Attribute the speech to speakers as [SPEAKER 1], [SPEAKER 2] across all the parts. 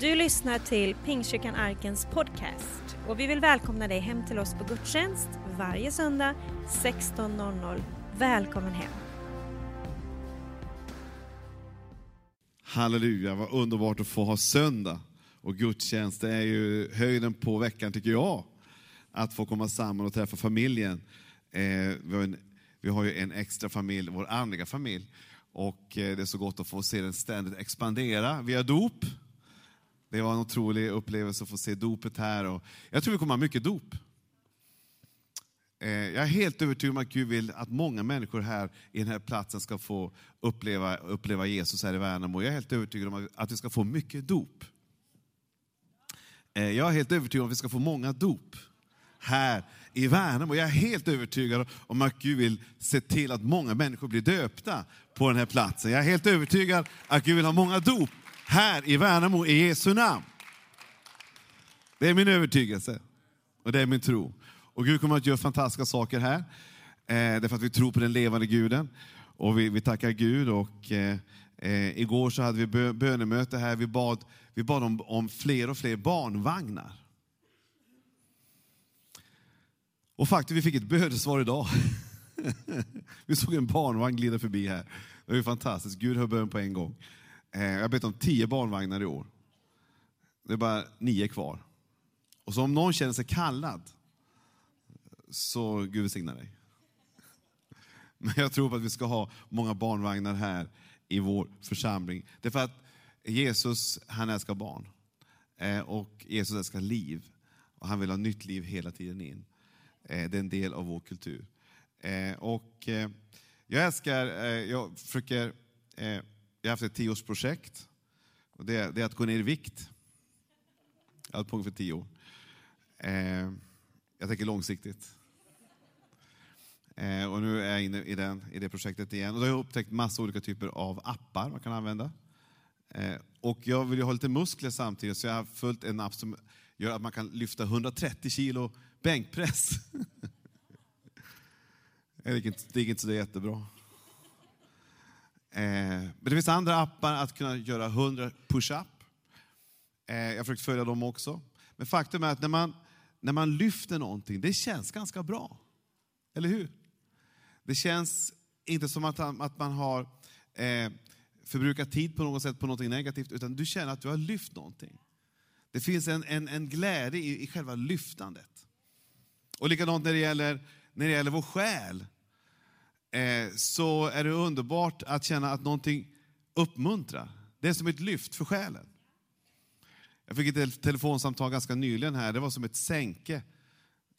[SPEAKER 1] Du lyssnar till Pingstkyrkan Arkens podcast och vi vill välkomna dig hem till oss på gudstjänst varje söndag 16.00. Välkommen hem!
[SPEAKER 2] Halleluja, vad underbart att få ha söndag och gudstjänst. Det är ju höjden på veckan tycker jag. Att få komma samman och träffa familjen. Eh, vi, har en, vi har ju en extra familj, vår andliga familj. Och eh, det är så gott att få se den ständigt expandera via dop. Det var en otrolig upplevelse att få se dopet här. Och jag tror vi kommer ha mycket dop. Eh, jag är helt övertygad om att Gud vill att många människor här i den här platsen ska få uppleva, uppleva Jesus här i Värnamo. Jag är helt övertygad om att vi ska få mycket dop. Eh, jag är helt övertygad om att vi ska få många dop här i Värnamo. Jag är helt övertygad om att Gud vill se till att många människor blir döpta på den här platsen. Jag är helt övertygad att Gud vill ha många dop här i Värnamo i Jesu namn. Det är min övertygelse och det är min tro. Och Gud kommer att göra fantastiska saker här. Eh, därför att vi tror på den levande guden. Och vi, vi tackar Gud. Och, eh, eh, igår så hade vi bö, bönemöte här. Vi bad, vi bad om, om fler och fler barnvagnar. Och faktiskt, vi fick ett bönesvar idag. vi såg en barnvagn glida förbi här. Det var fantastiskt. Gud hör bön på en gång. Eh, jag har bett om tio barnvagnar i år. Det är bara nio kvar. Och så om någon känner sig kallad, så Gud välsigna dig. Men jag tror på att vi ska ha många barnvagnar här i vår församling. Därför att Jesus, han älskar barn. Eh, och Jesus älskar liv. Och han vill ha nytt liv hela tiden in. Eh, det är en del av vår kultur. Och jag älskar, jag försöker jag har haft ett tioårsprojekt. Och det, det är att gå ner i vikt. Jag har hållit på för tio år. Eh, jag tänker långsiktigt. Eh, och nu är jag inne i, den, i det projektet igen. Och då har jag upptäckt massa olika typer av appar man kan använda. Eh, och jag vill ju ha lite muskler samtidigt, så jag har följt en app som gör att man kan lyfta 130 kilo bänkpress. det gick inte, det gick inte så jättebra. Eh, men det finns andra appar att kunna göra 100 push-up. Eh, jag har försökt följa dem också. Men faktum är att när man, när man lyfter någonting, det känns ganska bra. Eller hur? Det känns inte som att, att man har eh, förbrukat tid på något sätt på något negativt, utan du känner att du har lyft någonting. Det finns en, en, en glädje i, i själva lyftandet. Och likadant när det gäller, när det gäller vår själ Eh, så är det underbart att känna att någonting uppmuntrar. Det är som ett lyft för själen. Jag fick ett telefonsamtal ganska nyligen här, det var som ett sänke.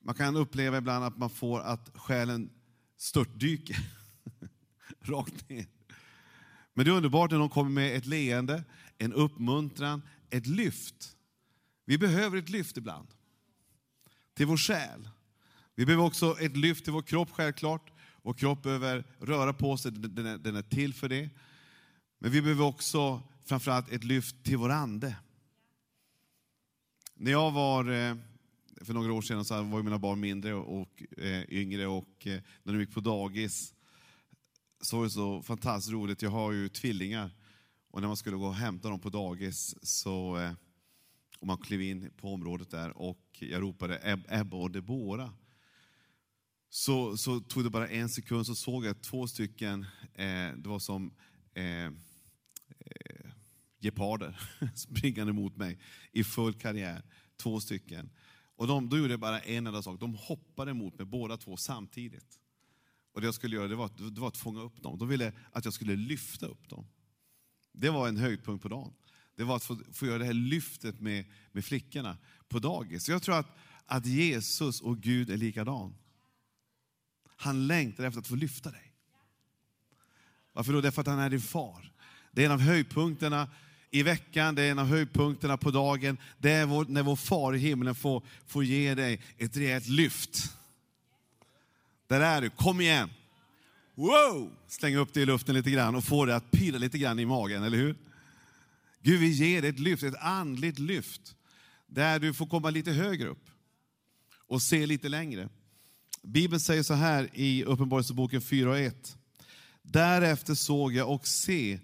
[SPEAKER 2] Man kan uppleva ibland att man får att själen störtdyker rakt ner. Men det är underbart när någon kommer med ett leende, en uppmuntran, ett lyft. Vi behöver ett lyft ibland. Till vår själ. Vi behöver också ett lyft till vår kropp självklart. Vår kropp behöver röra på sig, den är, den är till för det. Men vi behöver också framförallt ett lyft till vår ande. När jag var, eh, för några år sedan, så var mina barn mindre och eh, yngre och eh, när de gick på dagis så var det så fantastiskt roligt. Jag har ju tvillingar och när man skulle gå och hämta dem på dagis så och man klev in på området där och jag ropade Ebba och Debora så, så tog det bara en sekund så såg jag två stycken, eh, det var som eh, eh, geparder springande mot mig i full karriär. Två stycken. Och de, då gjorde jag bara en enda sak, de hoppade mot mig båda två samtidigt. Och det jag skulle göra det var, att, det var att fånga upp dem. De ville att jag skulle lyfta upp dem. Det var en höjdpunkt på dagen. Det var att få, få göra det här lyftet med, med flickorna på dagis. Så jag tror att, att Jesus och Gud är likadan. Han längtar efter att få lyfta dig. Varför då? Därför att han är din far. Det är en av höjdpunkterna i veckan, det är en av höjdpunkterna på dagen. Det är vår, när vår far i himlen får, får ge dig ett rejält lyft. Där är du, kom igen! Wow! Släng upp det i luften lite grann och få det att pirra lite grann i magen, eller hur? Gud vill ge dig ett lyft, ett andligt lyft. Där du får komma lite högre upp och se lite längre. Bibeln säger så här i Uppenbarelseboken 4 och 1. Därefter såg jag och se,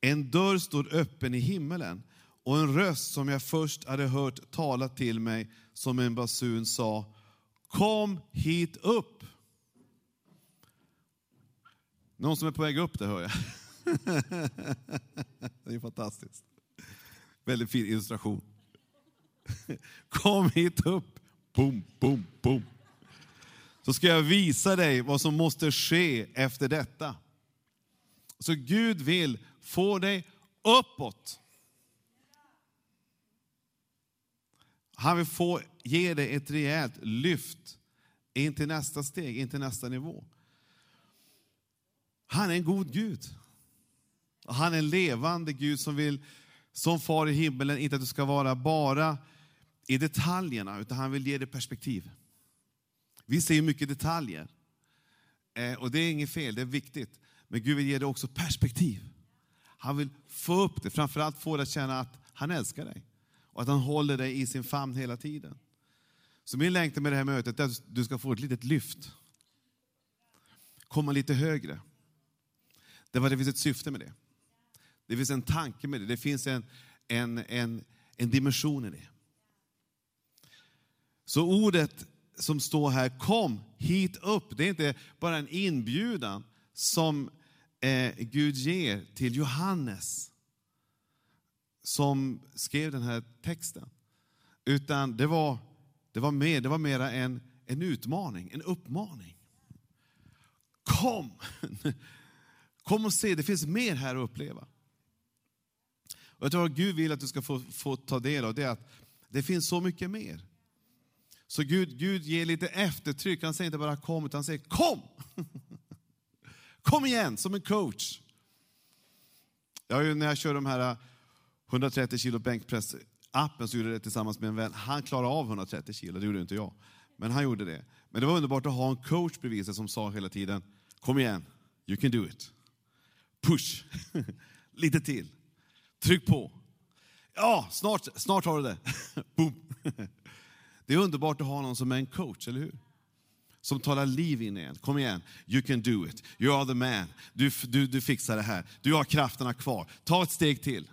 [SPEAKER 2] en dörr stod öppen i himmelen och en röst som jag först hade hört tala till mig som en basun sa, kom hit upp. Någon som är på väg upp det hör jag. Det är fantastiskt. Väldigt fin illustration. Kom hit upp. Boom, boom, boom. Så ska jag visa dig vad som måste ske efter detta. Så Gud vill få dig uppåt. Han vill få ge dig ett rejält lyft in till nästa steg, in till nästa nivå. Han är en god Gud. Han är en levande Gud som vill, som far i himmelen, inte att du ska vara bara i detaljerna, utan han vill ge dig perspektiv. Vi ser mycket detaljer. Eh, och det är inget fel, det är viktigt. Men Gud vill ge dig också perspektiv. Han vill få upp det, framförallt få dig att känna att han älskar dig. Och att han håller dig i sin famn hela tiden. Så min längtan med det här mötet är att du ska få ett litet lyft. Komma lite högre. Det var det finns ett syfte med det. Det finns en tanke med det. Det finns en, en, en, en dimension i det. Så ordet som står här, kom hit upp, det är inte bara en inbjudan som eh, Gud ger till Johannes som skrev den här texten. Utan det var, det var, mer, det var mera en, en utmaning, en uppmaning. Kom! Kom och se, det finns mer här att uppleva. Och jag tror att Gud vill att du ska få, få ta del av det, att det finns så mycket mer. Så Gud, Gud ger lite eftertryck, han säger inte bara kom, utan han säger kom! Kom igen, som en coach. Jag, när jag kör de här eh, 130 kilo bänkpress-appen så gjorde jag det tillsammans med en vän. Han klarade av 130 kilo, det gjorde inte jag. Men han gjorde det. Men det var underbart att ha en coach bredvid sig som sa hela tiden, kom igen, you can do it. Push, lite till. Tryck på. Ja, snart, snart har du det. Boom. Det är underbart att ha någon som är en coach, eller hur? Som talar liv in i en. Kom igen, you can do it. You are the man. Du, du, du fixar det här. Du har krafterna kvar. Ta ett steg till.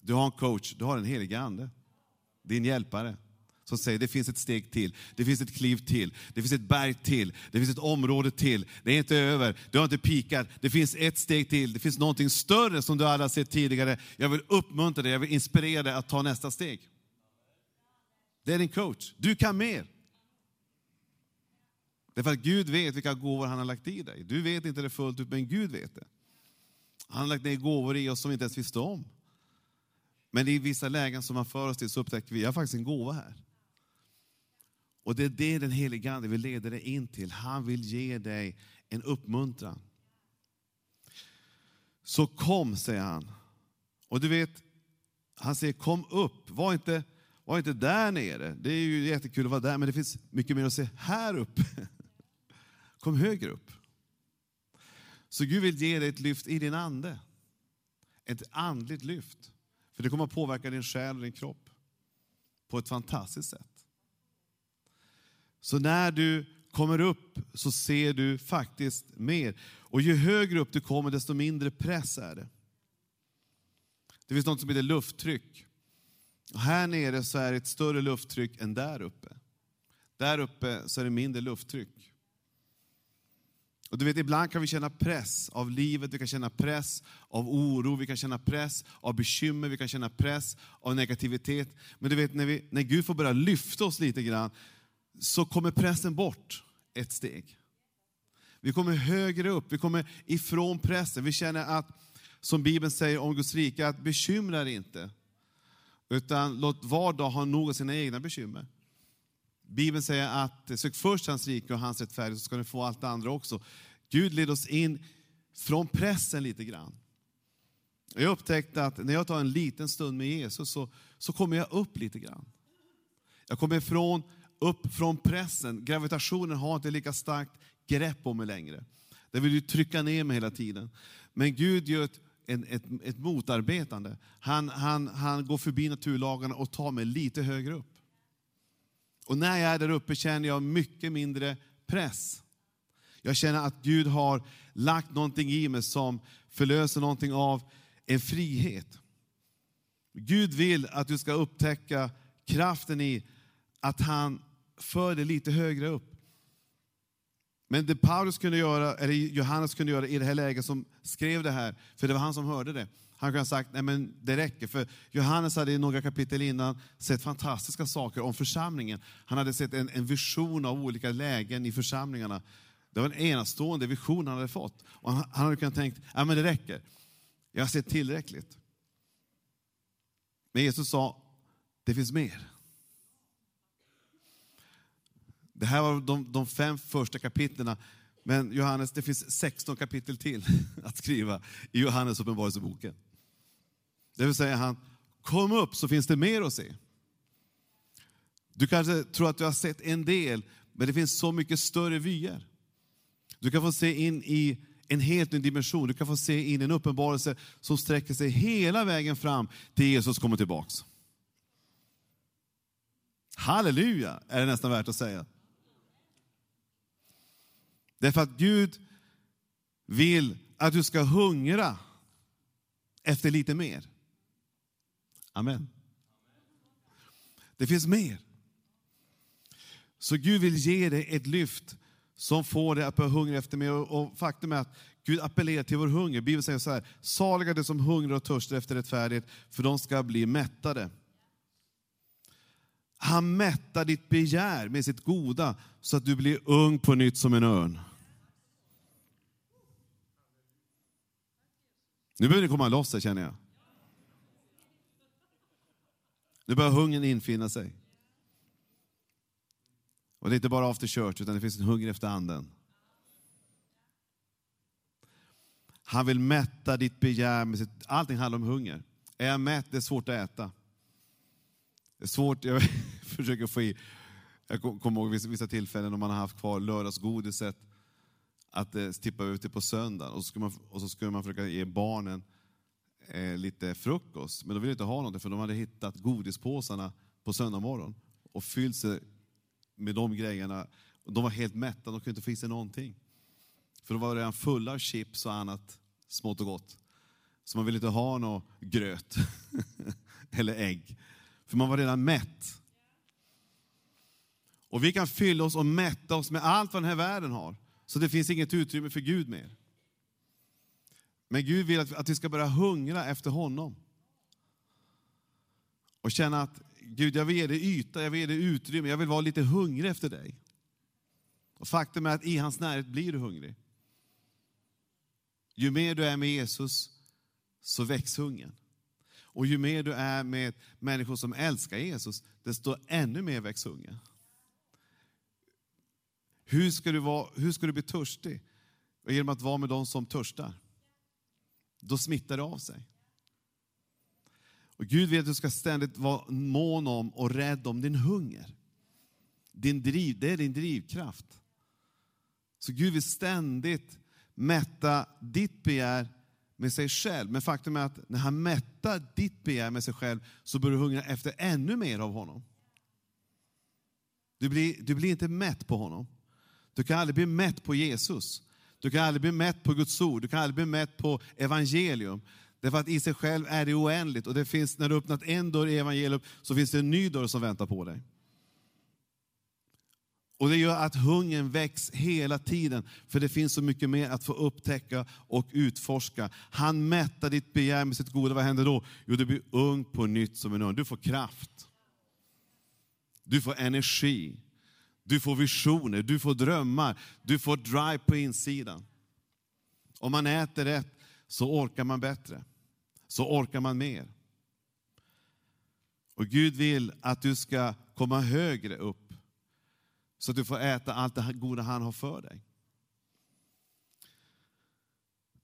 [SPEAKER 2] Du har en coach, du har en helig ande. Din hjälpare som säger det finns ett steg till, det finns ett kliv till, det finns ett berg till, det finns ett område till. Det är inte över, du har inte pikat, det finns ett steg till, det finns någonting större som du aldrig har sett tidigare. Jag vill uppmuntra dig, jag vill inspirera dig att ta nästa steg. Det är din coach. Du kan mer. Därför att Gud vet vilka gåvor han har lagt i dig. Du vet inte det fullt ut, men Gud vet det. Han har lagt ner gåvor i oss som vi inte ens visste om. Men i vissa lägen som han för oss till så upptäcker vi, jag har faktiskt en gåva här. Och det är det den helige Ande vill leda dig in till. Han vill ge dig en uppmuntran. Så kom, säger han. Och du vet, han säger kom upp. Var inte, var inte där nere. Det är ju jättekul att vara där, men det finns mycket mer att se här uppe. Kom högre upp. Så Gud vill ge dig ett lyft i din ande. Ett andligt lyft. För det kommer att påverka din själ och din kropp på ett fantastiskt sätt. Så när du kommer upp så ser du faktiskt mer. Och ju högre upp du kommer, desto mindre press är det. Det finns något som heter lufttryck. Och här nere så är det ett större lufttryck än där uppe. Där uppe så är det mindre lufttryck. Och du vet, ibland kan vi känna press av livet, vi kan känna press av oro, vi kan känna press av bekymmer, vi kan känna press av negativitet. Men du vet, när, vi, när Gud får börja lyfta oss lite grann, så kommer pressen bort ett steg. Vi kommer högre upp, vi kommer ifrån pressen. Vi känner att, som Bibeln säger om Guds rike, att bekymra dig inte. Utan låt var dag ha nog av sina egna bekymmer. Bibeln säger att eh, sök först hans rike och hans rättfärdighet så ska ni få allt det andra också. Gud leder oss in från pressen lite grann. Jag upptäckte att när jag tar en liten stund med Jesus så, så kommer jag upp lite grann. Jag kommer ifrån upp från pressen. Gravitationen har inte lika starkt grepp om mig längre. Det vill ju trycka ner mig hela tiden. Men Gud gör ett, ett, ett, ett motarbetande. Han, han, han går förbi naturlagarna och tar mig lite högre upp. Och när jag är där uppe känner jag mycket mindre press. Jag känner att Gud har lagt någonting i mig som förlöser någonting av en frihet. Gud vill att du ska upptäcka kraften i att han för dig lite högre upp. Men det Paulus kunde göra, eller Johannes kunde göra i det här läget som skrev det här, för det var han som hörde det. Han kunde ha sagt, nej men det räcker. För Johannes hade i några kapitel innan sett fantastiska saker om församlingen. Han hade sett en, en vision av olika lägen i församlingarna. Det var en enastående vision han hade fått. Och han, han hade kunnat tänkt, nej men det räcker. Jag har sett tillräckligt. Men Jesus sa, det finns mer. Det här var de, de fem första kapitlen. Men Johannes, det finns 16 kapitel till att skriva i Johannes uppenbarelseboken. Det vill säga, han, kom upp så finns det mer att se. Du kanske tror att du har sett en del, men det finns så mycket större vyer. Du kan få se in i en helt ny dimension. Du kan få se in i en uppenbarelse som sträcker sig hela vägen fram till Jesus kommer tillbaks. Halleluja, är det nästan värt att säga. Därför att Gud vill att du ska hungra efter lite mer. Amen. Det finns mer. Så Gud vill ge dig ett lyft som får dig att börja hungra efter mer. Och faktum är att Gud appellerar till vår hunger. Bibeln säger så här, saliga de som hungrar och törstar efter rättfärdighet, för de ska bli mättade. Han mättar ditt begär med sitt goda, så att du blir ung på nytt som en örn. Nu behöver ni komma loss här känner jag. Nu börjar hungern infinna sig. Och det är inte bara after church, utan det finns en hunger efter anden. Han vill mätta ditt begär med sitt... Allting handlar om hunger. Är jag mätt, det är svårt att äta. Det är svårt, jag försöker få i... Jag kommer ihåg vissa tillfällen när man har haft kvar lördagsgodiset, att eh, tippa ut det på söndagen och så skulle man, och så skulle man försöka ge barnen eh, lite frukost. Men de ville inte ha något för de hade hittat godispåsarna på söndag morgon och fyllt sig med de grejerna. De var helt mätta, de kunde inte få i sig någonting. För de var redan fulla av chips och annat smått och gott. Så man ville inte ha någon gröt eller ägg. För man var redan mätt. Och vi kan fylla oss och mätta oss med allt vad den här världen har. Så det finns inget utrymme för Gud mer. Men Gud vill att, att vi ska börja hungra efter honom. Och känna att Gud, jag vill ge dig yta, jag vill ge dig utrymme, jag vill vara lite hungrig efter dig. Och faktum är att i hans närhet blir du hungrig. Ju mer du är med Jesus, så väcks hungern. Och ju mer du är med människor som älskar Jesus, desto ännu mer väcks hungern. Hur ska du, vara, hur ska du bli törstig? Genom att vara med de som törstar. Då smittar det av sig. Och Gud vet att du ska ständigt vara mån om och rädd om din hunger. Din driv, det är din drivkraft. Så Gud vill ständigt mätta ditt begär med sig själv. Men faktum är att när han mättar ditt begär med sig själv så börjar du hungra efter ännu mer av honom. Du blir, du blir inte mätt på honom. Du kan aldrig bli mätt på Jesus. Du kan aldrig bli mätt på Guds ord. Du kan aldrig bli mätt på evangelium. Därför att i sig själv är det oändligt och det finns, när du öppnat en dörr i evangelium så finns det en ny dörr som väntar på dig. Och Det gör att hungern väcks hela tiden, för det finns så mycket mer att få upptäcka och utforska. Han mättar ditt begär med sitt goda. Vad händer då? Jo, du blir ung på nytt som en ung. Du får kraft. Du får energi. Du får visioner, du får drömmar, du får drive på insidan. Om man äter rätt så orkar man bättre. Så orkar man mer. Och Gud vill att du ska komma högre upp så att du får äta allt det goda han har för dig.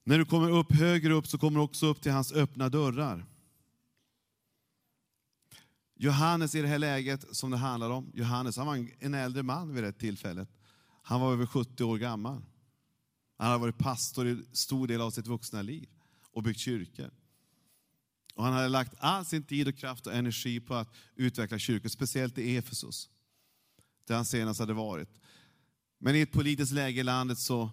[SPEAKER 2] När du kommer upp högre upp så kommer du också upp till hans öppna dörrar. Johannes i det här läget som det handlar om, Johannes han var en äldre man vid det tillfället. Han var över 70 år gammal. Han hade varit pastor i stor del av sitt vuxna liv och byggt kyrkor. Och han hade lagt all sin tid och kraft och energi på att utveckla kyrkor, speciellt i Efesus, där han senast hade varit. Men i ett politiskt läge i landet så,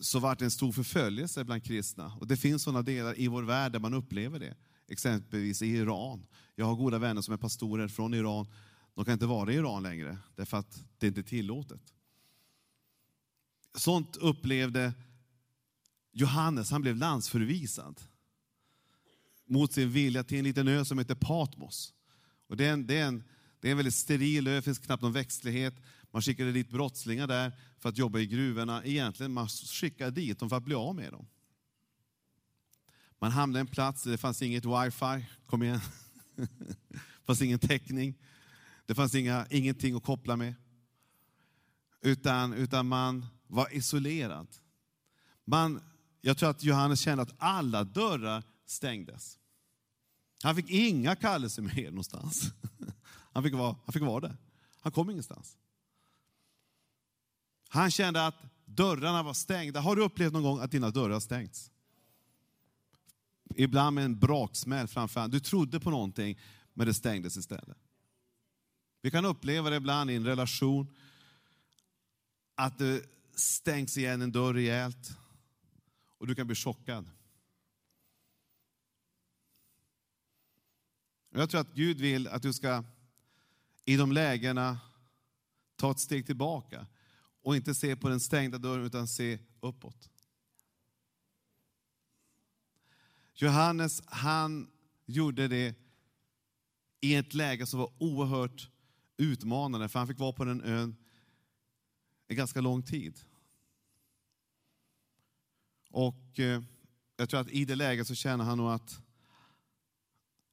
[SPEAKER 2] så var det en stor förföljelse bland kristna. Och det finns sådana delar i vår värld där man upplever det. Exempelvis i Iran. Jag har goda vänner som är pastorer från Iran. De kan inte vara i Iran längre, därför att det inte är tillåtet. Sånt upplevde Johannes, han blev landsförvisad mot sin vilja till en liten ö som heter Patmos. Och det, är en, det, är en, det är en väldigt steril ö, det finns knappt någon växtlighet. Man skickade dit brottslingar där för att jobba i gruvorna. Egentligen man skickade dit dem för att bli av med dem. Man hamnade en plats där det fanns inget wifi, kom igen. Det fanns ingen täckning. Det fanns inga, ingenting att koppla med. Utan, utan man var isolerad. Man, jag tror att Johannes kände att alla dörrar stängdes. Han fick inga kallelser mer någonstans. Han fick, vara, han fick vara där. Han kom ingenstans. Han kände att dörrarna var stängda. Har du upplevt någon gång att dina dörrar stängts? Ibland med en braksmäll framför Du trodde på någonting, men det stängdes istället. Vi kan uppleva det ibland i en relation, att det stängs igen en dörr rejält och du kan bli chockad. Jag tror att Gud vill att du ska i de lägena ta ett steg tillbaka och inte se på den stängda dörren utan se uppåt. Johannes, han gjorde det i ett läge som var oerhört utmanande, för han fick vara på den ön en ganska lång tid. Och eh, jag tror att i det läget så känner han nog att,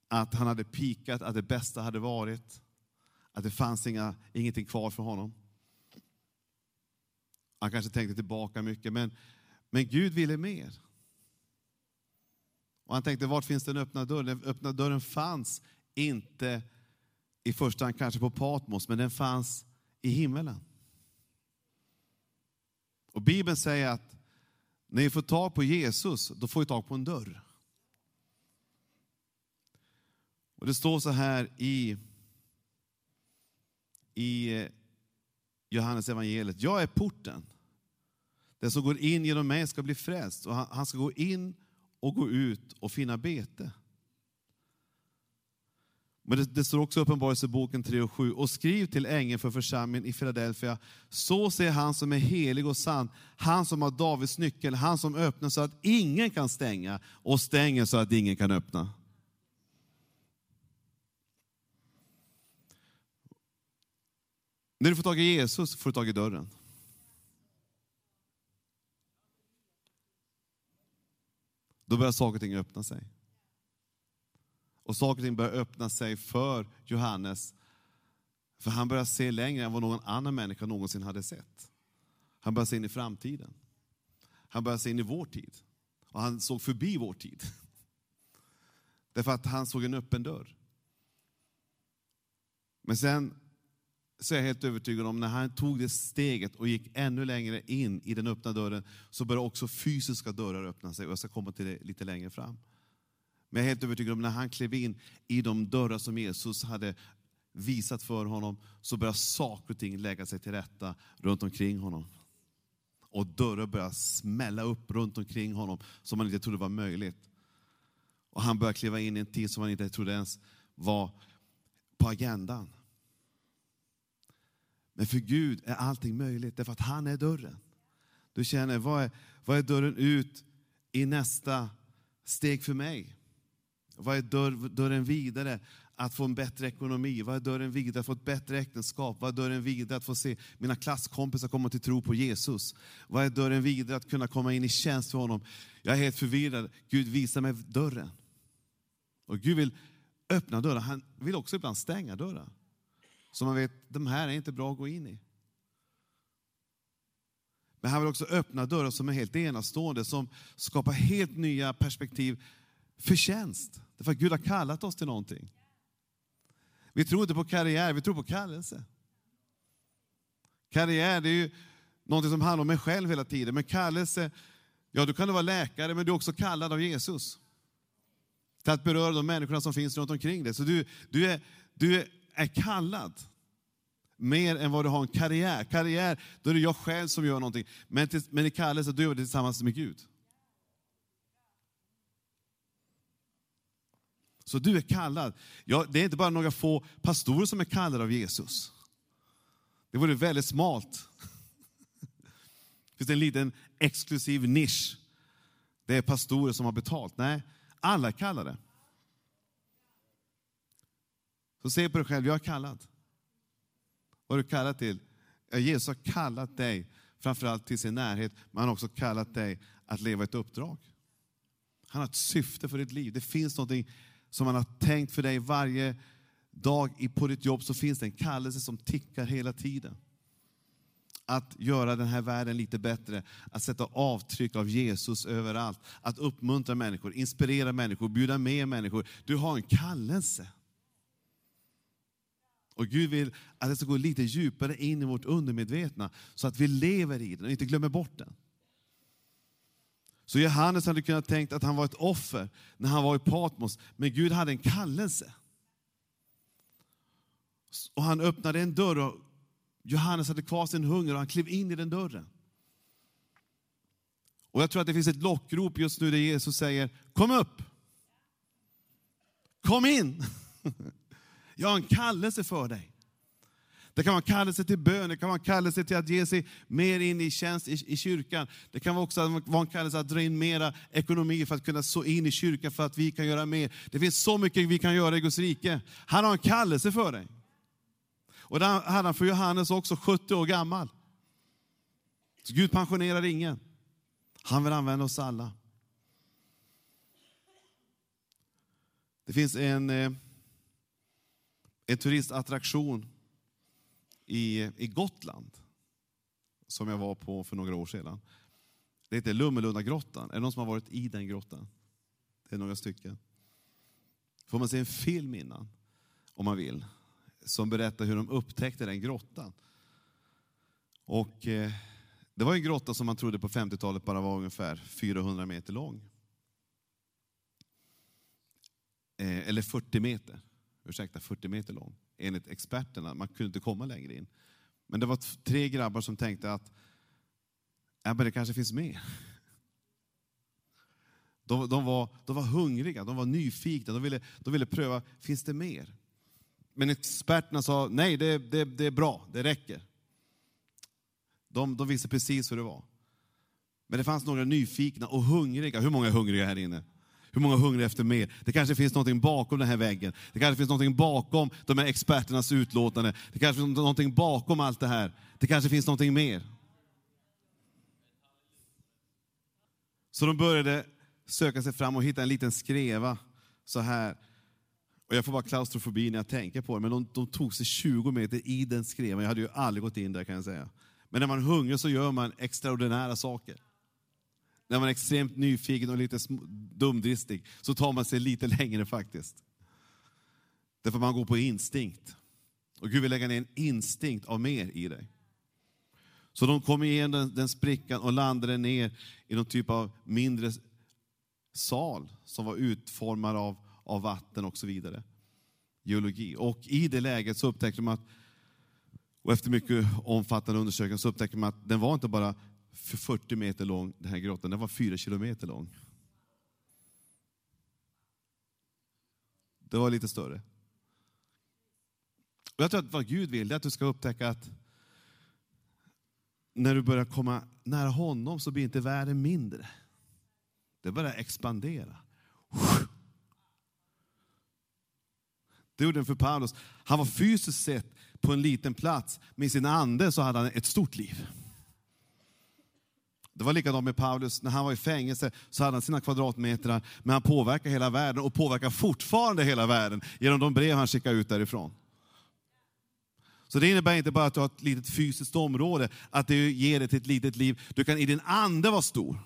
[SPEAKER 2] att han hade pikat, att det bästa hade varit, att det fanns inga, ingenting kvar för honom. Han kanske tänkte tillbaka mycket, men, men Gud ville mer. Och han tänkte, vart finns den öppna dörren? Den öppna dörren fanns inte i första hand kanske på Patmos, men den fanns i himmelen. Och Bibeln säger att när ni får tag på Jesus, då får ni tag på en dörr. Och Det står så här i, i eh, Johannes evangeliet. Jag är porten. Den som går in genom mig ska bli frälst och han, han ska gå in och gå ut och finna bete. Men det, det står också i Uppenbarelseboken 3 och 7. Och skriv till ängeln för församlingen i Philadelphia. Så säger han som är helig och sann, han som har Davids nyckel, han som öppnar så att ingen kan stänga och stänger så att ingen kan öppna. När du får tag i Jesus får du tag i dörren. Då börjar saker och ting öppna sig. Och saker och ting börjar öppna sig för Johannes. För han börjar se längre än vad någon annan människa någonsin hade sett. Han börjar se in i framtiden. Han börjar se in i vår tid. Och han såg förbi vår tid. Därför att han såg en öppen dörr. Men sen så är jag helt övertygad om när han tog det steget och gick ännu längre in i den öppna dörren, så började också fysiska dörrar öppna sig. Och jag ska komma till det lite längre fram. Men jag är helt övertygad om när han klev in i de dörrar som Jesus hade visat för honom, så började saker och ting lägga sig till rätta runt omkring honom. Och dörrar började smälla upp runt omkring honom som han inte trodde var möjligt. Och han började kliva in i en tid som han inte trodde ens var på agendan. Men för Gud är allting möjligt, därför att han är dörren. Du känner, vad är, vad är dörren ut i nästa steg för mig? Vad är dörr, dörren vidare? Att få en bättre ekonomi? Vad är dörren vidare? Att få ett bättre äktenskap? Vad är dörren vidare? Att få se mina klasskompisar komma till tro på Jesus? Vad är dörren vidare? Att kunna komma in i tjänst för honom? Jag är helt förvirrad. Gud visar mig dörren. Och Gud vill öppna dörrar. Han vill också ibland stänga dörrar. Så man vet, de här är inte bra att gå in i. Men han vill också öppna dörrar som är helt enastående, som skapar helt nya perspektiv Förtjänst. Därför att Gud har kallat oss till någonting. Vi tror inte på karriär, vi tror på kallelse. Karriär det är ju någonting som handlar om mig själv hela tiden, men kallelse, ja du kan vara läkare, men du är också kallad av Jesus. Till att beröra de människorna som finns runt omkring dig. Så du, du, är, du är är kallad. Mer än vad du har en karriär. Karriär, då är det jag själv som gör någonting. Men, till, men i kallelse, du gör vi det tillsammans med Gud. Så du är kallad. Ja, det är inte bara några få pastorer som är kallade av Jesus. Det vore väldigt smalt. Det finns en liten exklusiv nisch. Det är pastorer som har betalt. Nej, alla är kallade. Så se på dig själv, jag är kallad. Vad är du kallad till? Jesus har kallat dig framförallt till sin närhet, men han har också kallat dig att leva ett uppdrag. Han har ett syfte för ditt liv. Det finns något som han har tänkt för dig varje dag på ditt jobb, så finns det en kallelse som tickar hela tiden. Att göra den här världen lite bättre, att sätta avtryck av Jesus överallt, att uppmuntra människor, inspirera människor, bjuda med människor. Du har en kallelse. Och Gud vill att det ska gå lite djupare in i vårt undermedvetna, så att vi lever i den och inte glömmer bort den. Så Johannes hade kunnat tänkt att han var ett offer när han var i Patmos, men Gud hade en kallelse. Och han öppnade en dörr och Johannes hade kvar sin hunger och han klev in i den dörren. Och jag tror att det finns ett lockrop just nu där Jesus säger, kom upp! Kom in! Jag har en kallelse för dig. Det kan vara en kallelse till bön, det kan vara en kallelse till att ge sig mer in i tjänst i, i kyrkan. Det kan också vara en kallelse att dra in mera ekonomi för att kunna så in i kyrkan för att vi kan göra mer. Det finns så mycket vi kan göra i Guds rike. Han har en kallelse för dig. Och det hade han för Johannes också, 70 år gammal. Så Gud pensionerar ingen. Han vill använda oss alla. Det finns en, eh, en turistattraktion i, i Gotland som jag var på för några år sedan. Det heter Lummelundagrottan. Är det någon som har varit i den grottan? Det är några stycken. Får man se en film innan, om man vill, som berättar hur de upptäckte den grottan. Och eh, Det var en grotta som man trodde på 50-talet bara var ungefär 400 meter lång. Eh, eller 40 meter, ursäkta, 40 meter lång enligt experterna. Man kunde inte komma längre in. Men det var tre grabbar som tänkte att ja, men det kanske finns mer. De, de, var, de var hungriga, de var nyfikna, de ville, de ville pröva, finns det mer? Men experterna sa, nej det, det, det är bra, det räcker. De, de visste precis hur det var. Men det fanns några nyfikna och hungriga. Hur många är hungriga här inne? Hur många hungrar efter mer? Det kanske finns något bakom den här väggen. Det kanske finns något bakom de här experternas utlåtande. Det kanske finns något bakom allt det här. Det kanske finns något mer. Så de började söka sig fram och hitta en liten skreva så här. Och jag får bara klaustrofobi när jag tänker på det, men de, de tog sig 20 meter i den skrevan. Jag hade ju aldrig gått in där kan jag säga. Men när man hungrar så gör man extraordinära saker när man är extremt nyfiken och lite dumdristig, så tar man sig lite längre faktiskt. Därför man går på instinkt. Och Gud vill lägga ner en instinkt av mer i dig. Så de kom igenom den, den sprickan och landade ner i någon typ av mindre sal som var utformad av, av vatten och så vidare. Geologi. Och i det läget så upptäckte de att, och efter mycket omfattande undersökningar, så upptäckte de att den var inte bara 40 meter lång, den här grottan. Den var 4 kilometer lång. Det var lite större. Och jag tror att vad Gud vill är att du ska upptäcka att när du börjar komma nära honom så blir inte världen mindre. Det börjar expandera. Det gjorde den för Paulus. Han var fysiskt sett på en liten plats, men i sin ande så hade han ett stort liv. Det var likadant med Paulus, när han var i fängelse så hade han sina kvadratmeter, men han påverkar hela världen och påverkar fortfarande hela världen genom de brev han skickar ut därifrån. Så det innebär inte bara att du har ett litet fysiskt område, att det ger dig till ett litet liv. Du kan i din ande vara stor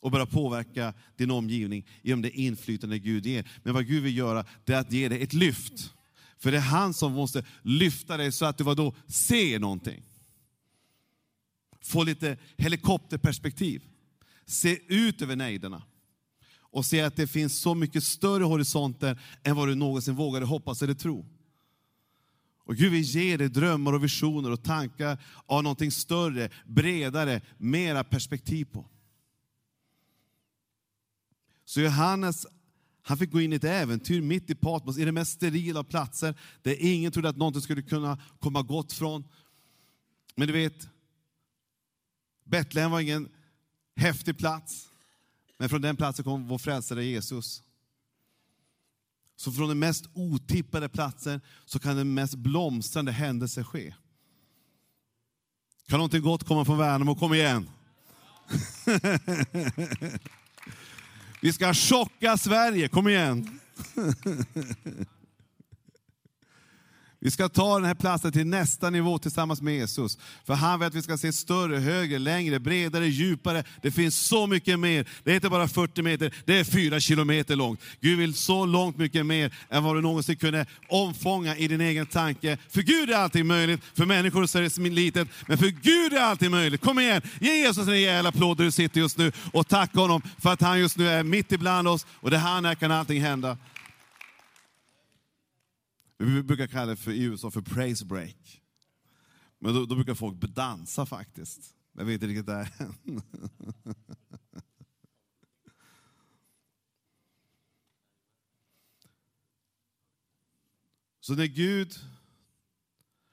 [SPEAKER 2] och börja påverka din omgivning genom det inflytande Gud ger. Men vad Gud vill göra, det är att ge dig ett lyft. För det är han som måste lyfta dig så att du vad då ser någonting få lite helikopterperspektiv. Se ut över nejderna och se att det finns så mycket större horisonter än vad du någonsin vågade hoppas eller tro. Och Gud vill ge dig drömmar och visioner och tankar av någonting större, bredare, mera perspektiv på. Så Johannes han fick gå in i ett äventyr mitt i Patmos, i det mest sterila av platser, där ingen trodde att någonting skulle kunna komma gott från. Men du vet, Betlehem var ingen häftig plats, men från den platsen kom vår frälsare Jesus. Så från den mest otippade platsen så kan den mest blomstrande händelse ske. Kan någonting gott komma från Värnamo? Kom igen! Vi ska chocka Sverige, kom igen! Vi ska ta den här platsen till nästa nivå tillsammans med Jesus. För han vill att vi ska se större, högre, längre, bredare, djupare. Det finns så mycket mer. Det är inte bara 40 meter, det är 4 kilometer långt. Gud vill så långt mycket mer än vad du någonsin kunde omfånga i din egen tanke. För Gud är allting möjligt, för människor så är det litet, men för Gud är allting möjligt. Kom igen, ge Jesus en rejäl applåd där du sitter just nu och tacka honom för att han just nu är mitt ibland oss och det han är kan allting hända. Vi brukar kalla det för, i USA för praise break. Men då, då brukar folk dansa faktiskt. Jag vet inte riktigt det. Så när Gud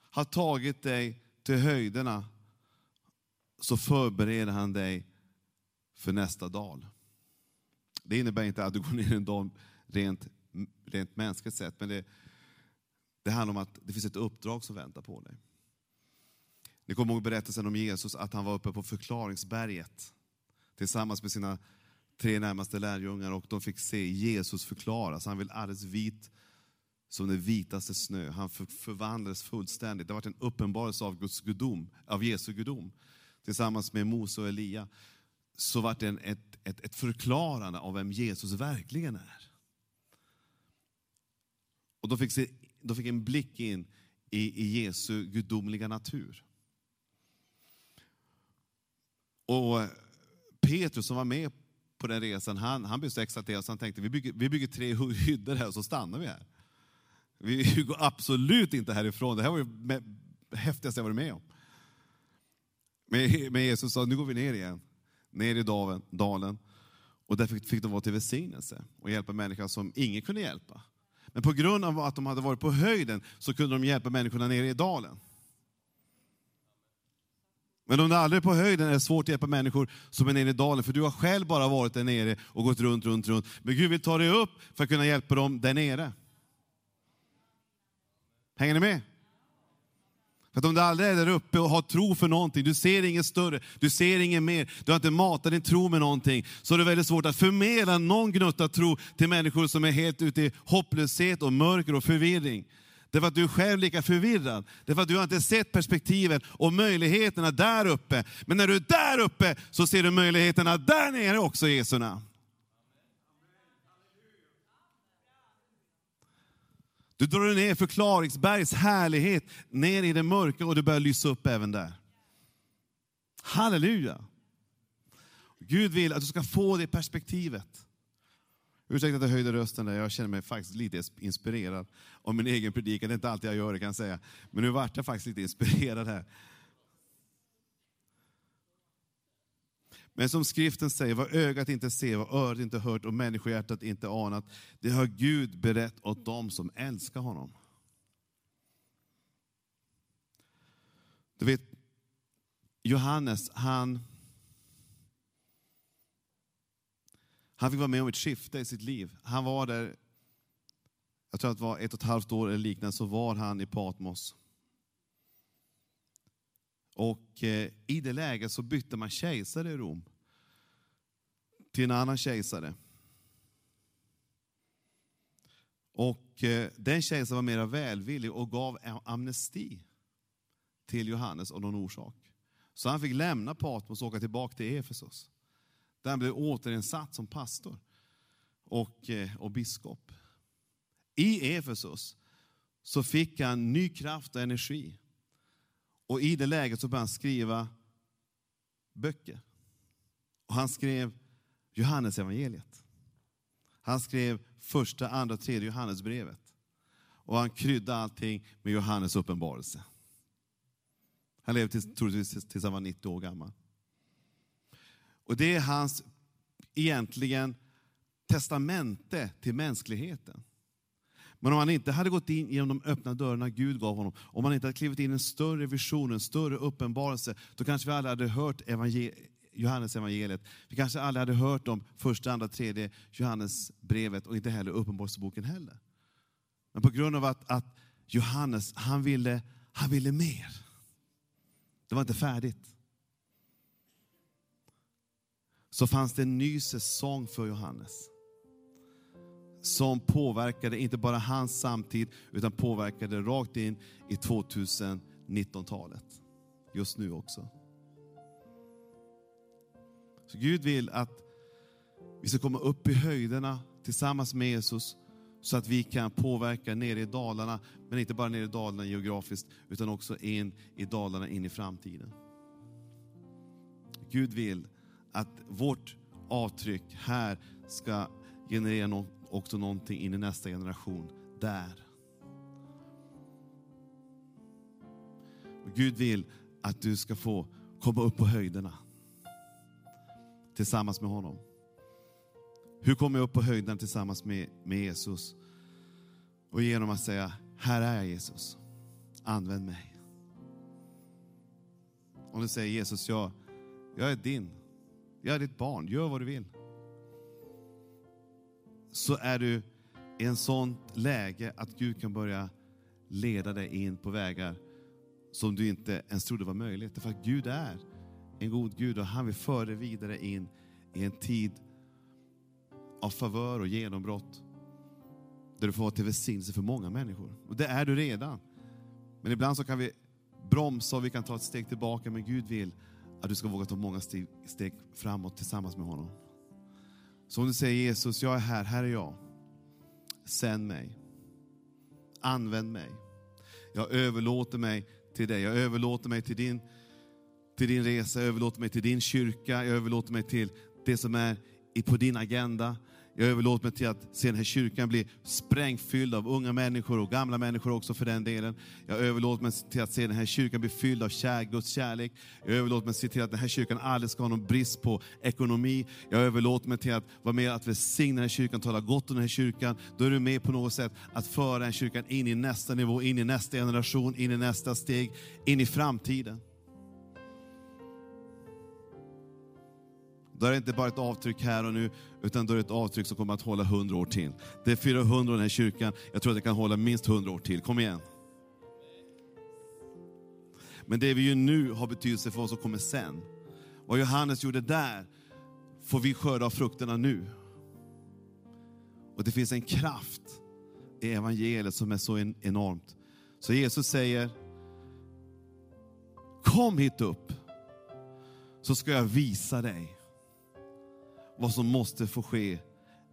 [SPEAKER 2] har tagit dig till höjderna så förbereder han dig för nästa dal. Det innebär inte att du går ner i en dal rent, rent mänskligt sett, men det, det handlar om att det finns ett uppdrag som väntar på dig. Ni kommer ihåg berättelsen om Jesus, att han var uppe på förklaringsberget tillsammans med sina tre närmaste lärjungar och de fick se Jesus förklaras. Han blev alldeles vit som den vitaste snö. Han förvandlades fullständigt. Det var en uppenbarelse av Guds gudom, av Jesu gudom. Tillsammans med Mose och Elia så var det ett, ett, ett förklarande av vem Jesus verkligen är. Och de fick se de fick en blick in i, i Jesu gudomliga natur. Och eh, Petrus som var med på den resan, han, han blev så exalterad så han tänkte vi bygger, vi bygger tre hyddor här och så stannar vi här. Vi går absolut inte härifrån. Det här var det häftigaste jag varit med om. Men, Jesus sa, nu går vi ner igen. Ner i dalen. Och där fick, fick de vara till välsignelse och hjälpa människor som ingen kunde hjälpa. Men på grund av att de hade varit på höjden så kunde de hjälpa människorna nere i dalen. Men om du aldrig är på höjden är det svårt att hjälpa människor som är nere i dalen, för du har själv bara varit där nere och gått runt, runt, runt. Men Gud vill ta dig upp för att kunna hjälpa dem där nere. Hänger ni med? För att om du aldrig är där uppe och har tro för någonting, du ser inget större, du ser inget mer, du har inte matat din tro med någonting, så är det väldigt svårt att förmedla någon gnutta tro till människor som är helt ute i hopplöshet och mörker och förvirring. Därför att du är själv lika förvirrad. Därför att du har inte sett perspektiven och möjligheterna där uppe. Men när du är där uppe så ser du möjligheterna där nere också Jesu namn. Du drar ner förklaringsbergs härlighet ner i det mörka och du börjar lysa upp även där. Halleluja! Gud vill att du ska få det perspektivet. Ursäkta att jag höjde rösten där, jag känner mig faktiskt lite inspirerad av min egen predikan. Det är inte alltid jag gör det kan jag säga. Men nu vart jag faktiskt lite inspirerad här. Men som skriften säger, vad ögat inte ser, vad örat inte hört och människohjärtat inte anat, det har Gud berett åt dem som älskar honom. Du vet, Johannes, han, han fick vara med om ett skifte i sitt liv. Han var där, jag tror att det var ett och ett halvt år eller liknande, så var han i Patmos. Och eh, i det läget så bytte man kejsare i Rom till en annan kejsare. Och eh, den kejsaren var mer välvillig och gav amnesti till Johannes av någon orsak. Så han fick lämna Patmos och åka tillbaka till Efesos. Där han blev återinsatt som pastor och, eh, och biskop. I Efesos så fick han ny kraft och energi. Och i det läget så började han skriva böcker. Och han skrev Johannes evangeliet. Han skrev första, andra, tredje Johannesbrevet. Och han kryddade allting med Johannes uppenbarelse. Han levde tills, troligtvis tills han var 90 år gammal. Och det är hans, egentligen, testamente till mänskligheten. Men om han inte hade gått in genom de öppna dörrarna Gud gav honom, om han inte hade klivit in i en större vision, en större uppenbarelse, då kanske vi aldrig hade hört evangel Johannes evangeliet. Vi kanske aldrig hade hört om första, andra, tredje Johannes brevet och inte heller Uppenbarelseboken heller. Men på grund av att, att Johannes, han ville, han ville mer. Det var inte färdigt. Så fanns det en ny säsong för Johannes. Som påverkade inte bara hans samtid, utan påverkade rakt in i 2019-talet. Just nu också. Så Gud vill att vi ska komma upp i höjderna tillsammans med Jesus så att vi kan påverka nere i Dalarna, men inte bara nere i Dalarna geografiskt, utan också in i Dalarna, in i framtiden. Gud vill att vårt avtryck här ska generera också någonting in i nästa generation där. Och Gud vill att du ska få komma upp på höjderna tillsammans med honom. Hur kommer jag upp på höjden tillsammans med, med Jesus? Och genom att säga, här är jag Jesus, använd mig. Om du säger Jesus, jag, jag är din, jag är ditt barn, gör vad du vill. Så är du i en sånt läge att Gud kan börja leda dig in på vägar som du inte ens trodde var möjligt. Därför att Gud är en god Gud och han vill föra dig vidare in i en tid av favör och genombrott. Där du får vara till välsignelse för många människor. Och det är du redan. Men ibland så kan vi bromsa och vi kan ta ett steg tillbaka. Men Gud vill att du ska våga ta många steg, steg framåt tillsammans med honom. Så om du säger Jesus, jag är här, här är jag. Sänd mig. Använd mig. Jag överlåter mig till dig. Jag överlåter mig till din, till din resa, jag överlåter mig till din kyrka, jag överlåter mig till det som är på din agenda. Jag överlåter mig till att se den här kyrkan bli sprängfylld av unga människor och gamla människor också för den delen. Jag överlåter mig till att se den här kyrkan bli fylld av kär, Guds kärlek. Jag överlåter mig till att den här kyrkan aldrig ska ha någon brist på ekonomi. Jag överlåter mig till att vara med att välsigna den här kyrkan, tala gott om den här kyrkan. Då är du med på något sätt att föra den här kyrkan in i nästa nivå, in i nästa generation, in i nästa steg, in i framtiden. Då är det inte bara ett avtryck här och nu, utan då är det ett avtryck som kommer att hålla hundra år till. Det är 400 i den här kyrkan, jag tror att det kan hålla minst hundra år till. Kom igen. Men det vi ju nu har betydelse för vad som kommer sen. Vad Johannes gjorde där, får vi skörda av frukterna nu. Och det finns en kraft i evangeliet som är så enormt. Så Jesus säger, kom hit upp, så ska jag visa dig vad som måste få ske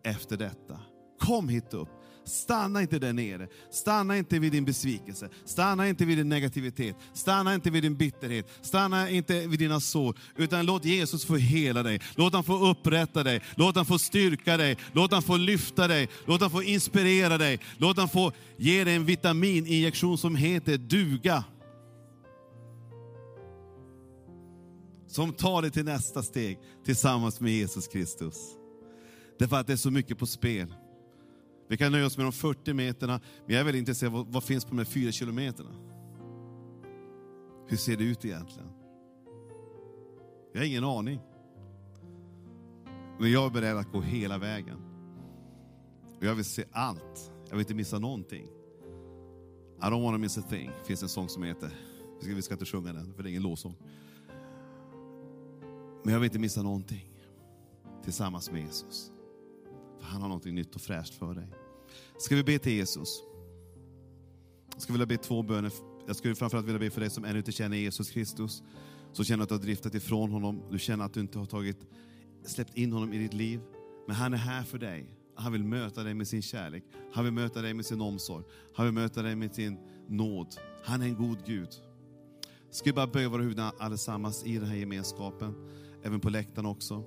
[SPEAKER 2] efter detta. Kom hit upp. Stanna inte där nere. Stanna inte vid din besvikelse. Stanna inte vid din negativitet. Stanna inte vid din bitterhet. Stanna inte vid dina sår. Utan låt Jesus få hela dig. Låt han få upprätta dig. Låt han få styrka dig. Låt han få lyfta dig. Låt han få inspirera dig. Låt han få ge dig en vitamininjektion som heter duga. Som tar dig till nästa steg tillsammans med Jesus Kristus. Därför att det är så mycket på spel. Vi kan nöja oss med de 40 meterna, men jag är väldigt intresserad av vad, vad finns på de här 4 kilometerna. Hur ser det ut egentligen? Jag har ingen aning. Men jag är beredd att gå hela vägen. Och jag vill se allt. Jag vill inte missa någonting. I don't wanna miss a thing, finns en sång som heter. Vi ska inte sjunga den, för det är ingen lovsång. Men jag vill inte missa någonting tillsammans med Jesus. För han har någonting nytt och fräscht för dig. Ska vi be till Jesus? Jag skulle vilja be två böner. Jag skulle framförallt vilja be för dig som ännu inte känner Jesus Kristus. Som känner att du har driftat ifrån honom. Du känner att du inte har tagit, släppt in honom i ditt liv. Men han är här för dig. Han vill möta dig med sin kärlek. Han vill möta dig med sin omsorg. Han vill möta dig med sin nåd. Han är en god Gud. Ska vi bara böja våra huvuden allesammans i den här gemenskapen även på läktaren också.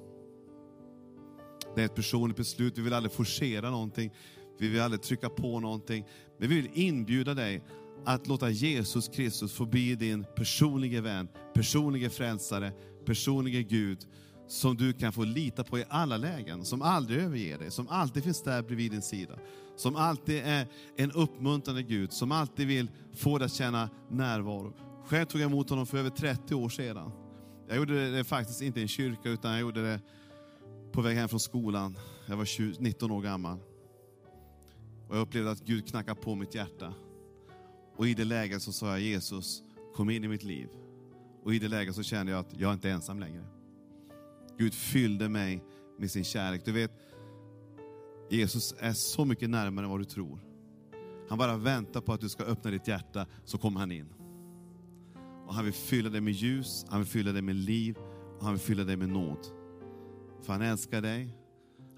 [SPEAKER 2] Det är ett personligt beslut, vi vill aldrig forcera någonting. vi vill aldrig trycka på någonting, men vi vill inbjuda dig att låta Jesus Kristus få bli din personliga vän, personliga frälsare, personliga Gud, som du kan få lita på i alla lägen, som aldrig överger dig, som alltid finns där bredvid din sida. Som alltid är en uppmuntrande Gud, som alltid vill få dig att känna närvaro. Själv tog jag emot honom för över 30 år sedan. Jag gjorde det faktiskt inte i en kyrka, utan jag gjorde det på väg hem från skolan. Jag var 20, 19 år gammal. Och jag upplevde att Gud knackade på mitt hjärta. Och i det läget så sa jag Jesus, kom in i mitt liv. Och i det läget så kände jag att jag inte är ensam längre. Gud fyllde mig med sin kärlek. Du vet, Jesus är så mycket närmare än vad du tror. Han bara väntar på att du ska öppna ditt hjärta, så kommer han in. Och han vill fylla dig med ljus, han vill fylla dig med liv, och han vill fylla dig med nåd. För han älskar dig.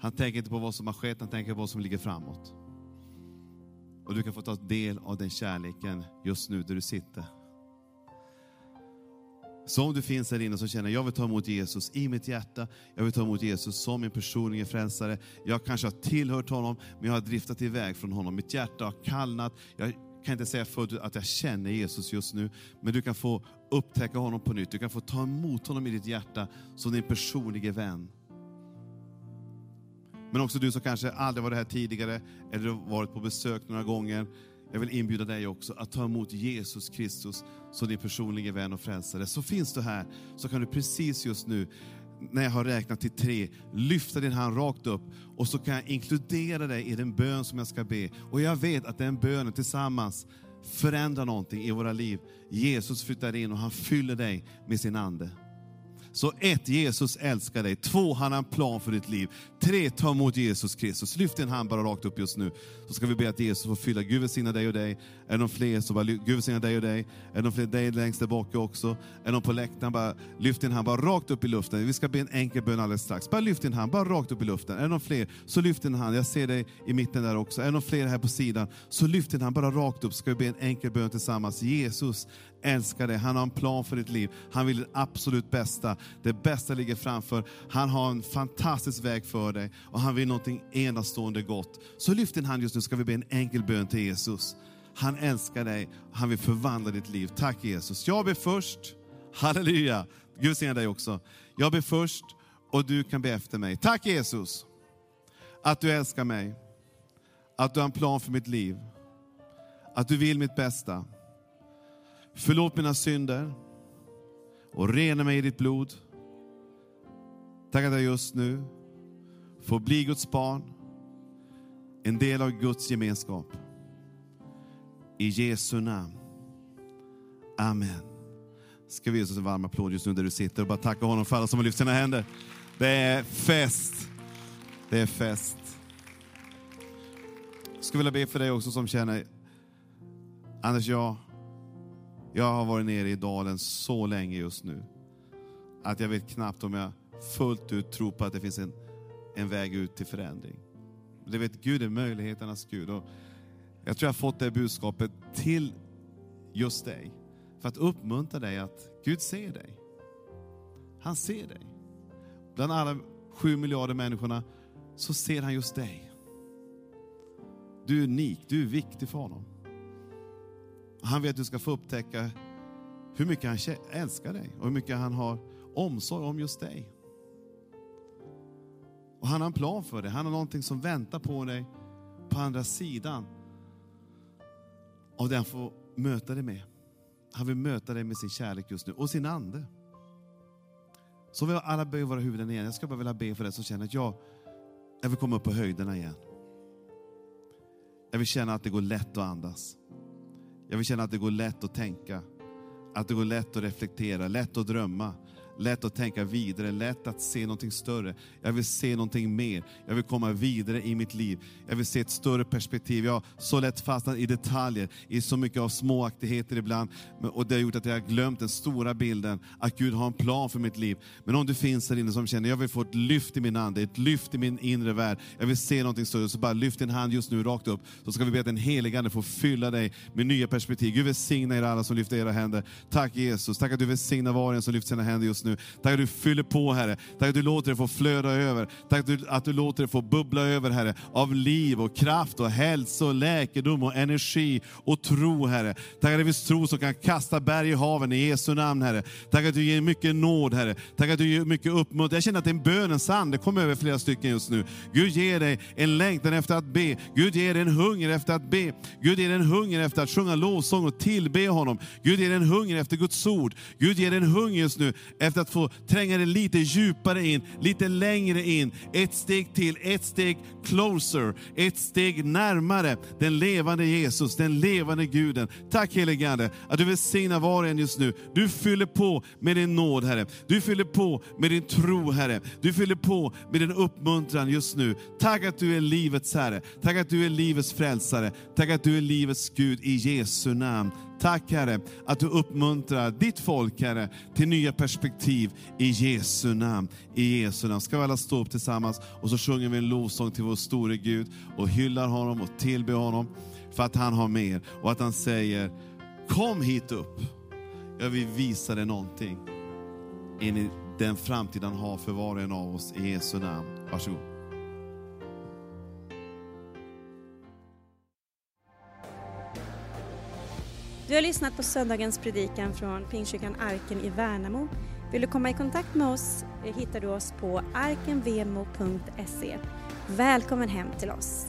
[SPEAKER 2] Han tänker inte på vad som har skett, han tänker på vad som ligger framåt. Och du kan få ta del av den kärleken just nu där du sitter. Så om du finns här inne som känner, jag vill ta emot Jesus i mitt hjärta, jag vill ta emot Jesus som min personliga frälsare. Jag kanske har tillhört honom, men jag har driftat iväg från honom. Mitt hjärta har kallnat. Jag kan inte säga fullt ut att jag känner Jesus just nu, men du kan få upptäcka honom på nytt. Du kan få ta emot honom i ditt hjärta som din personliga vän. Men också du som kanske aldrig varit här tidigare, eller varit på besök några gånger. Jag vill inbjuda dig också att ta emot Jesus Kristus som din personliga vän och frälsare. Så finns du här, så kan du precis just nu, när jag har räknat till tre, lyfta din hand rakt upp och så kan jag inkludera dig i den bön som jag ska be. Och jag vet att den bönen tillsammans förändrar någonting i våra liv. Jesus flyttar in och han fyller dig med sin Ande. Så ett, Jesus älskar dig. Två, han har en plan för ditt liv. Tre, ta emot Jesus Kristus. Lyft din hand bara rakt upp just nu. Så ska vi be att Jesus får fylla. Gud välsigna dig och dig. Är det någon fler så bara, Gud välsigna dig och dig. Är det någon fler, dig längst där bak också. Är det någon på läktaren, bara lyft din hand bara rakt upp i luften. Vi ska be en enkel bön alldeles strax. Bara lyft din hand, bara rakt upp i luften. Är det någon fler, så lyft din hand. Jag ser dig i mitten där också. Är det någon fler här på sidan, så lyft din hand bara rakt upp. Ska vi be en enkel bön tillsammans. Jesus älskar dig. Han har en plan för ditt liv. Han vill det absolut bästa. Det bästa ligger framför. Han har en fantastisk väg för dig och han vill någonting enastående gott. Så lyft din hand just nu ska vi be en enkel bön till Jesus. Han älskar dig, han vill förvandla ditt liv. Tack Jesus. Jag ber först. Halleluja. Gud välsigne dig också. Jag ber först och du kan be efter mig. Tack Jesus att du älskar mig. Att du har en plan för mitt liv. Att du vill mitt bästa. Förlåt mina synder och rena mig i ditt blod. Tack att jag just nu får bli Guds barn, en del av Guds gemenskap. I Jesu namn. Amen. Ska vi ge oss en varm applåd just nu där du sitter och bara tacka honom för alla som har lyft sina händer. Det är fest. Det är fest. Jag skulle vilja be för dig också som känner, Anders, jag jag har varit nere i dalen så länge just nu att jag vet knappt om jag fullt ut tror på att det finns en, en väg ut till förändring. Du vet, Gud är möjligheternas Gud. Och jag tror jag har fått det budskapet till just dig. För att uppmuntra dig att Gud ser dig. Han ser dig. Bland alla sju miljarder människorna så ser han just dig. Du är unik, du är viktig för honom. Han vill att du ska få upptäcka hur mycket han älskar dig och hur mycket han har omsorg om just dig. Och han har en plan för dig. Han har någonting som väntar på dig på andra sidan av det han får möta dig med. Han vill möta dig med sin kärlek just nu och sin ande. Så vi alla böjer våra huvuden igen. Jag ska bara vilja be för dig som känner att jag, jag vill komma upp på höjderna igen. Jag vill känna att det går lätt att andas. Jag vill känna att det går lätt att tänka, att det går lätt att reflektera, lätt att drömma, lätt att tänka vidare, lätt att se någonting större. Jag vill se någonting mer. Jag vill komma vidare i mitt liv. Jag vill se ett större perspektiv. Jag har så lätt fastnat i detaljer, i så mycket av småaktigheter ibland. Och det har gjort att jag har glömt den stora bilden, att Gud har en plan för mitt liv. Men om du finns här inne som känner, jag vill få ett lyft i min ande, ett lyft i min inre värld. Jag vill se någonting större. Så bara lyft din hand just nu rakt upp. Så ska vi be att den helige Ande får fylla dig med nya perspektiv. Gud välsigna er alla som lyfter era händer. Tack Jesus. Tack att du välsignar var och en som lyfter sina händer just nu nu. Tack att du fyller på Herre. Tack att du låter det få flöda över. Tack att du, att du låter det få bubbla över Herre. Av liv och kraft och hälsa och läkedom och energi och tro Herre. Tack att det finns tro som kan kasta berg i haven i Jesu namn Herre. Tack att du ger mycket nåd Herre. Tack att du ger mycket uppmuntran. Jag känner att det är en bönens ande, det kommer över flera stycken just nu. Gud ger dig en längtan efter att be. Gud ger dig en hunger efter att be. Gud ger dig en hunger efter att sjunga lovsång och tillbe honom. Gud ger dig en hunger efter Guds ord. Gud ger dig en hunger just nu efter att få tränga dig lite djupare in, lite längre in. Ett steg till, ett steg closer, ett steg närmare den levande Jesus, den levande Guden. Tack helige Ande att du välsignar var och en just nu. Du fyller på med din nåd Herre. Du fyller på med din tro Herre. Du fyller på med din uppmuntran just nu. Tack att du är livets Herre. Tack att du är livets frälsare. Tack att du är livets Gud i Jesu namn. Tack Herre att du uppmuntrar ditt folk Herre till nya perspektiv i Jesu namn. I Jesu namn. Ska vi alla stå upp tillsammans och så sjunger vi en lovsång till vår store Gud och hyllar honom och tillber honom för att han har mer och att han säger Kom hit upp. Jag vill visa dig någonting in i den framtid han har för var och en av oss i Jesu namn. Varsågod.
[SPEAKER 1] Du har lyssnat på söndagens predikan från Pingstkyrkan Arken i Värnamo. Vill du komma i kontakt med oss eh, hittar du oss på arkenvemo.se. Välkommen hem till oss.